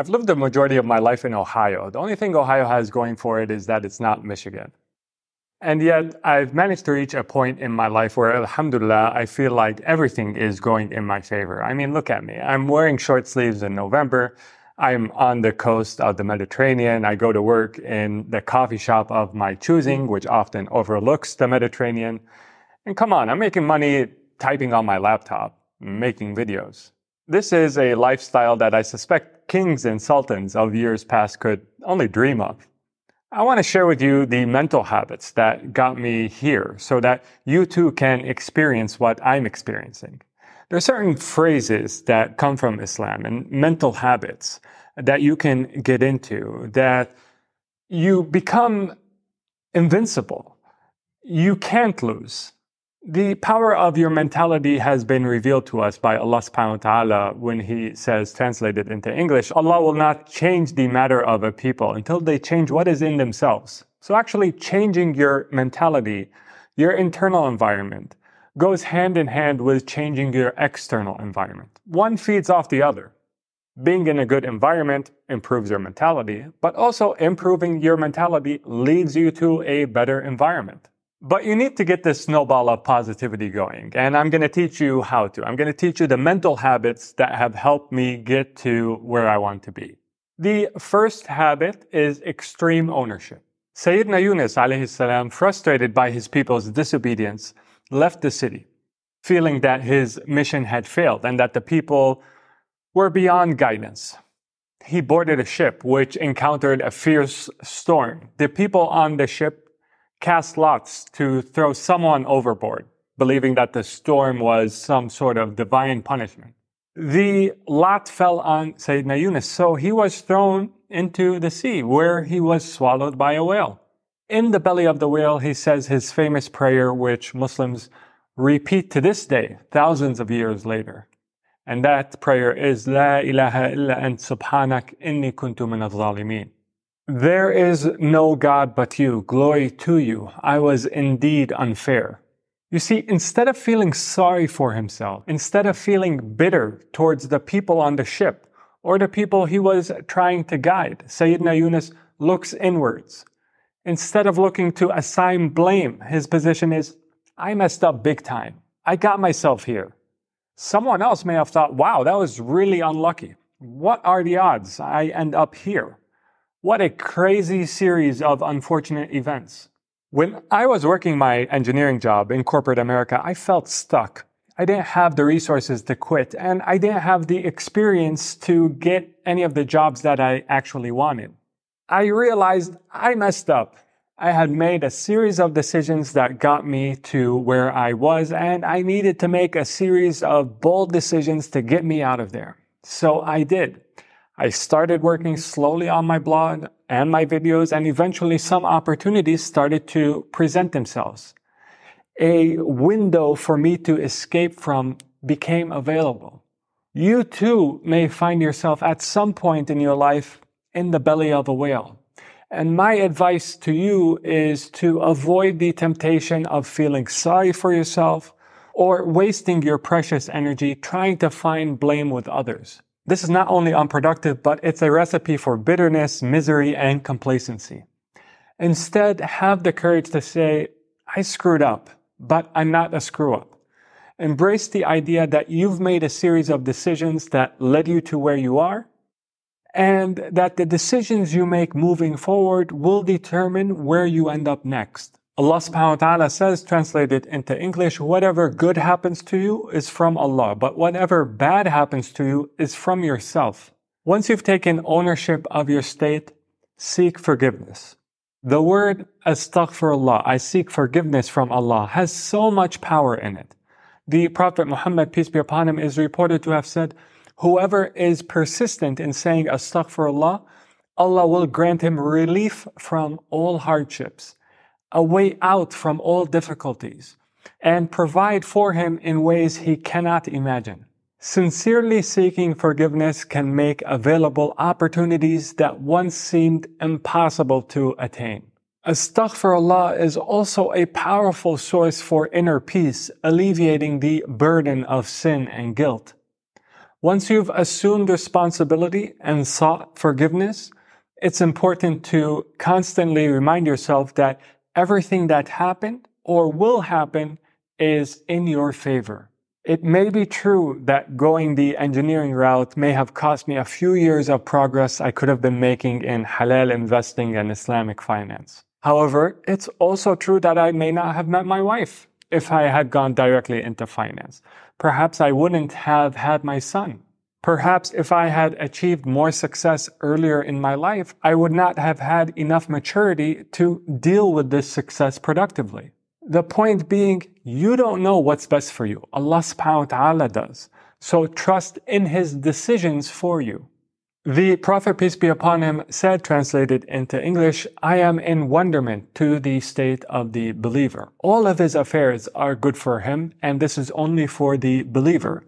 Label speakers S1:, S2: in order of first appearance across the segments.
S1: I've lived the majority of my life in Ohio. The only thing Ohio has going for it is that it's not Michigan. And yet, I've managed to reach a point in my life where, alhamdulillah, I feel like everything is going in my favor. I mean, look at me. I'm wearing short sleeves in November. I'm on the coast of the Mediterranean. I go to work in the coffee shop of my choosing, which often overlooks the Mediterranean. And come on, I'm making money typing on my laptop, making videos. This is a lifestyle that I suspect kings and sultans of years past could only dream of. I want to share with you the mental habits that got me here so that you too can experience what I'm experiencing. There are certain phrases that come from Islam and mental habits that you can get into that you become invincible. You can't lose. The power of your mentality has been revealed to us by Allah subhanahu wa ta'ala when He says, translated into English, Allah will not change the matter of a people until they change what is in themselves. So actually changing your mentality, your internal environment, goes hand in hand with changing your external environment. One feeds off the other. Being in a good environment improves your mentality, but also improving your mentality leads you to a better environment. But you need to get this snowball of positivity going. And I'm going to teach you how to. I'm going to teach you the mental habits that have helped me get to where I want to be. The first habit is extreme ownership. Sayyidina Yunus alayhi salam, frustrated by his people's disobedience, left the city, feeling that his mission had failed and that the people were beyond guidance. He boarded a ship which encountered a fierce storm. The people on the ship cast lots to throw someone overboard, believing that the storm was some sort of divine punishment. The lot fell on Sayyidina Yunus, so he was thrown into the sea where he was swallowed by a whale. In the belly of the whale, he says his famous prayer, which Muslims repeat to this day, thousands of years later. And that prayer is, La ilaha illa ant subhanak inni kuntu min al-zalimin. There is no God but you. Glory to you. I was indeed unfair. You see, instead of feeling sorry for himself, instead of feeling bitter towards the people on the ship or the people he was trying to guide, Sayyidina Yunus looks inwards. Instead of looking to assign blame, his position is, I messed up big time. I got myself here. Someone else may have thought, wow, that was really unlucky. What are the odds I end up here? What a crazy series of unfortunate events. When I was working my engineering job in corporate America, I felt stuck. I didn't have the resources to quit and I didn't have the experience to get any of the jobs that I actually wanted. I realized I messed up. I had made a series of decisions that got me to where I was and I needed to make a series of bold decisions to get me out of there. So I did. I started working slowly on my blog and my videos, and eventually some opportunities started to present themselves. A window for me to escape from became available. You too may find yourself at some point in your life in the belly of a whale. And my advice to you is to avoid the temptation of feeling sorry for yourself or wasting your precious energy trying to find blame with others. This is not only unproductive, but it's a recipe for bitterness, misery, and complacency. Instead, have the courage to say, I screwed up, but I'm not a screw up. Embrace the idea that you've made a series of decisions that led you to where you are, and that the decisions you make moving forward will determine where you end up next. Allah subhanahu wa ta'ala says, translated into English, whatever good happens to you is from Allah, but whatever bad happens to you is from yourself. Once you've taken ownership of your state, seek forgiveness. The word astaghfirullah, I seek forgiveness from Allah, has so much power in it. The Prophet Muhammad, peace be upon him, is reported to have said, whoever is persistent in saying astaghfirullah, Allah will grant him relief from all hardships a way out from all difficulties and provide for him in ways he cannot imagine. Sincerely seeking forgiveness can make available opportunities that once seemed impossible to attain. Astaghfirullah is also a powerful source for inner peace, alleviating the burden of sin and guilt. Once you've assumed responsibility and sought forgiveness, it's important to constantly remind yourself that everything that happened or will happen is in your favor. It may be true that going the engineering route may have cost me a few years of progress I could have been making in halal investing and Islamic finance. However, it's also true that I may not have met my wife if I had gone directly into finance. Perhaps I wouldn't have had my son. Perhaps if I had achieved more success earlier in my life, I would not have had enough maturity to deal with this success productively. The point being, you don't know what's best for you. Allah subhanahu wa ta'ala does. So trust in His decisions for you. The Prophet, peace be upon him, said, translated into English, I am in wonderment to the state of the believer. All of his affairs are good for him, and this is only for the believer.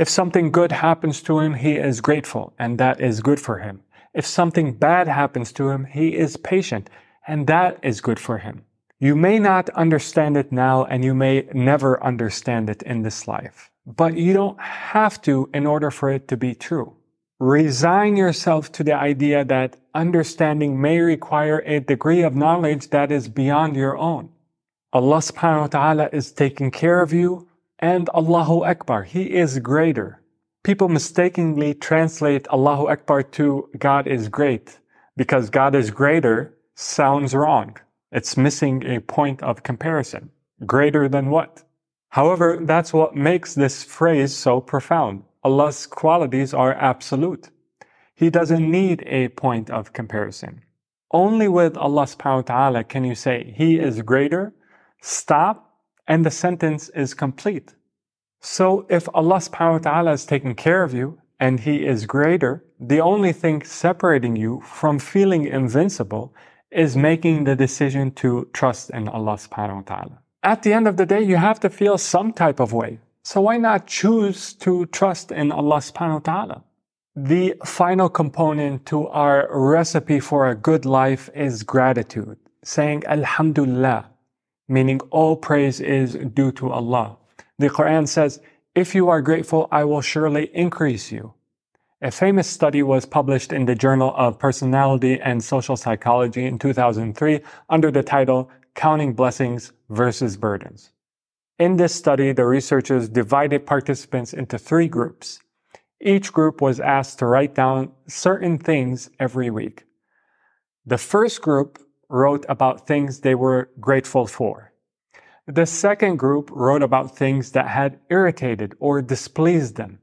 S1: If something good happens to him, he is grateful, and that is good for him. If something bad happens to him, he is patient, and that is good for him. You may not understand it now, and you may never understand it in this life, but you don't have to in order for it to be true. Resign yourself to the idea that understanding may require a degree of knowledge that is beyond your own. Allah subhanahu wa ta'ala is taking care of you and Allahu Akbar. He is greater. People mistakenly translate Allahu Akbar to God is great because God is greater sounds wrong. It's missing a point of comparison. Greater than what? However, that's what makes this phrase so profound. Allah's qualities are absolute. He doesn't need a point of comparison. Only with Allah subhanahu wa ta'ala can you say, He is greater, stop, and the sentence is complete. So if Allah subhanahu wa ta'ala is taking care of you and He is greater, the only thing separating you from feeling invincible is making the decision to trust in Allah subhanahu wa ta'ala. At the end of the day, you have to feel some type of way. So why not choose to trust in Allah subhanahu wa ta'ala? The final component to our recipe for a good life is gratitude, saying Alhamdulillah, meaning all praise is due to Allah. The Quran says, if you are grateful, I will surely increase you. A famous study was published in the Journal of Personality and Social Psychology in 2003 under the title Counting Blessings versus Burdens. In this study, the researchers divided participants into three groups. Each group was asked to write down certain things every week. The first group wrote about things they were grateful for. The second group wrote about things that had irritated or displeased them.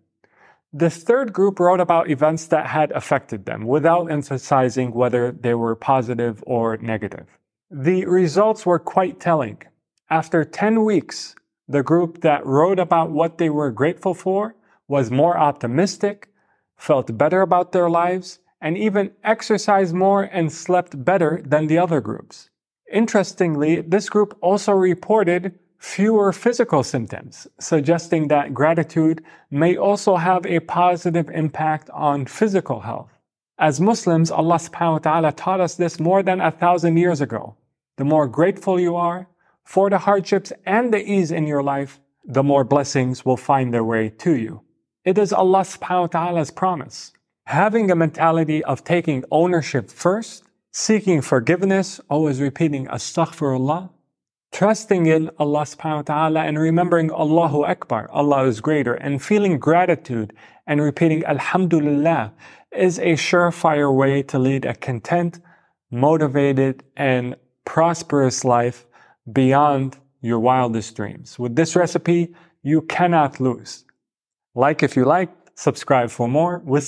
S1: The third group wrote about events that had affected them without emphasizing whether they were positive or negative. The results were quite telling. After 10 weeks, the group that wrote about what they were grateful for was more optimistic, felt better about their lives, and even exercised more and slept better than the other groups. Interestingly, this group also reported fewer physical symptoms, suggesting that gratitude may also have a positive impact on physical health. As Muslims, Allah subhanahu wa ta'ala taught us this more than a thousand years ago. The more grateful you are, for the hardships and the ease in your life, the more blessings will find their way to you. It is Allah subhanahu wa ta'ala's promise. Having a mentality of taking ownership first, seeking forgiveness, always repeating astaghfirullah, trusting in Allah subhanahu wa ta'ala and remembering Allahu Akbar, Allah is greater, and feeling gratitude and repeating Alhamdulillah is a surefire way to lead a content, motivated, and prosperous life beyond your wildest dreams. With this recipe, you cannot lose. Like if you like, subscribe for more. With.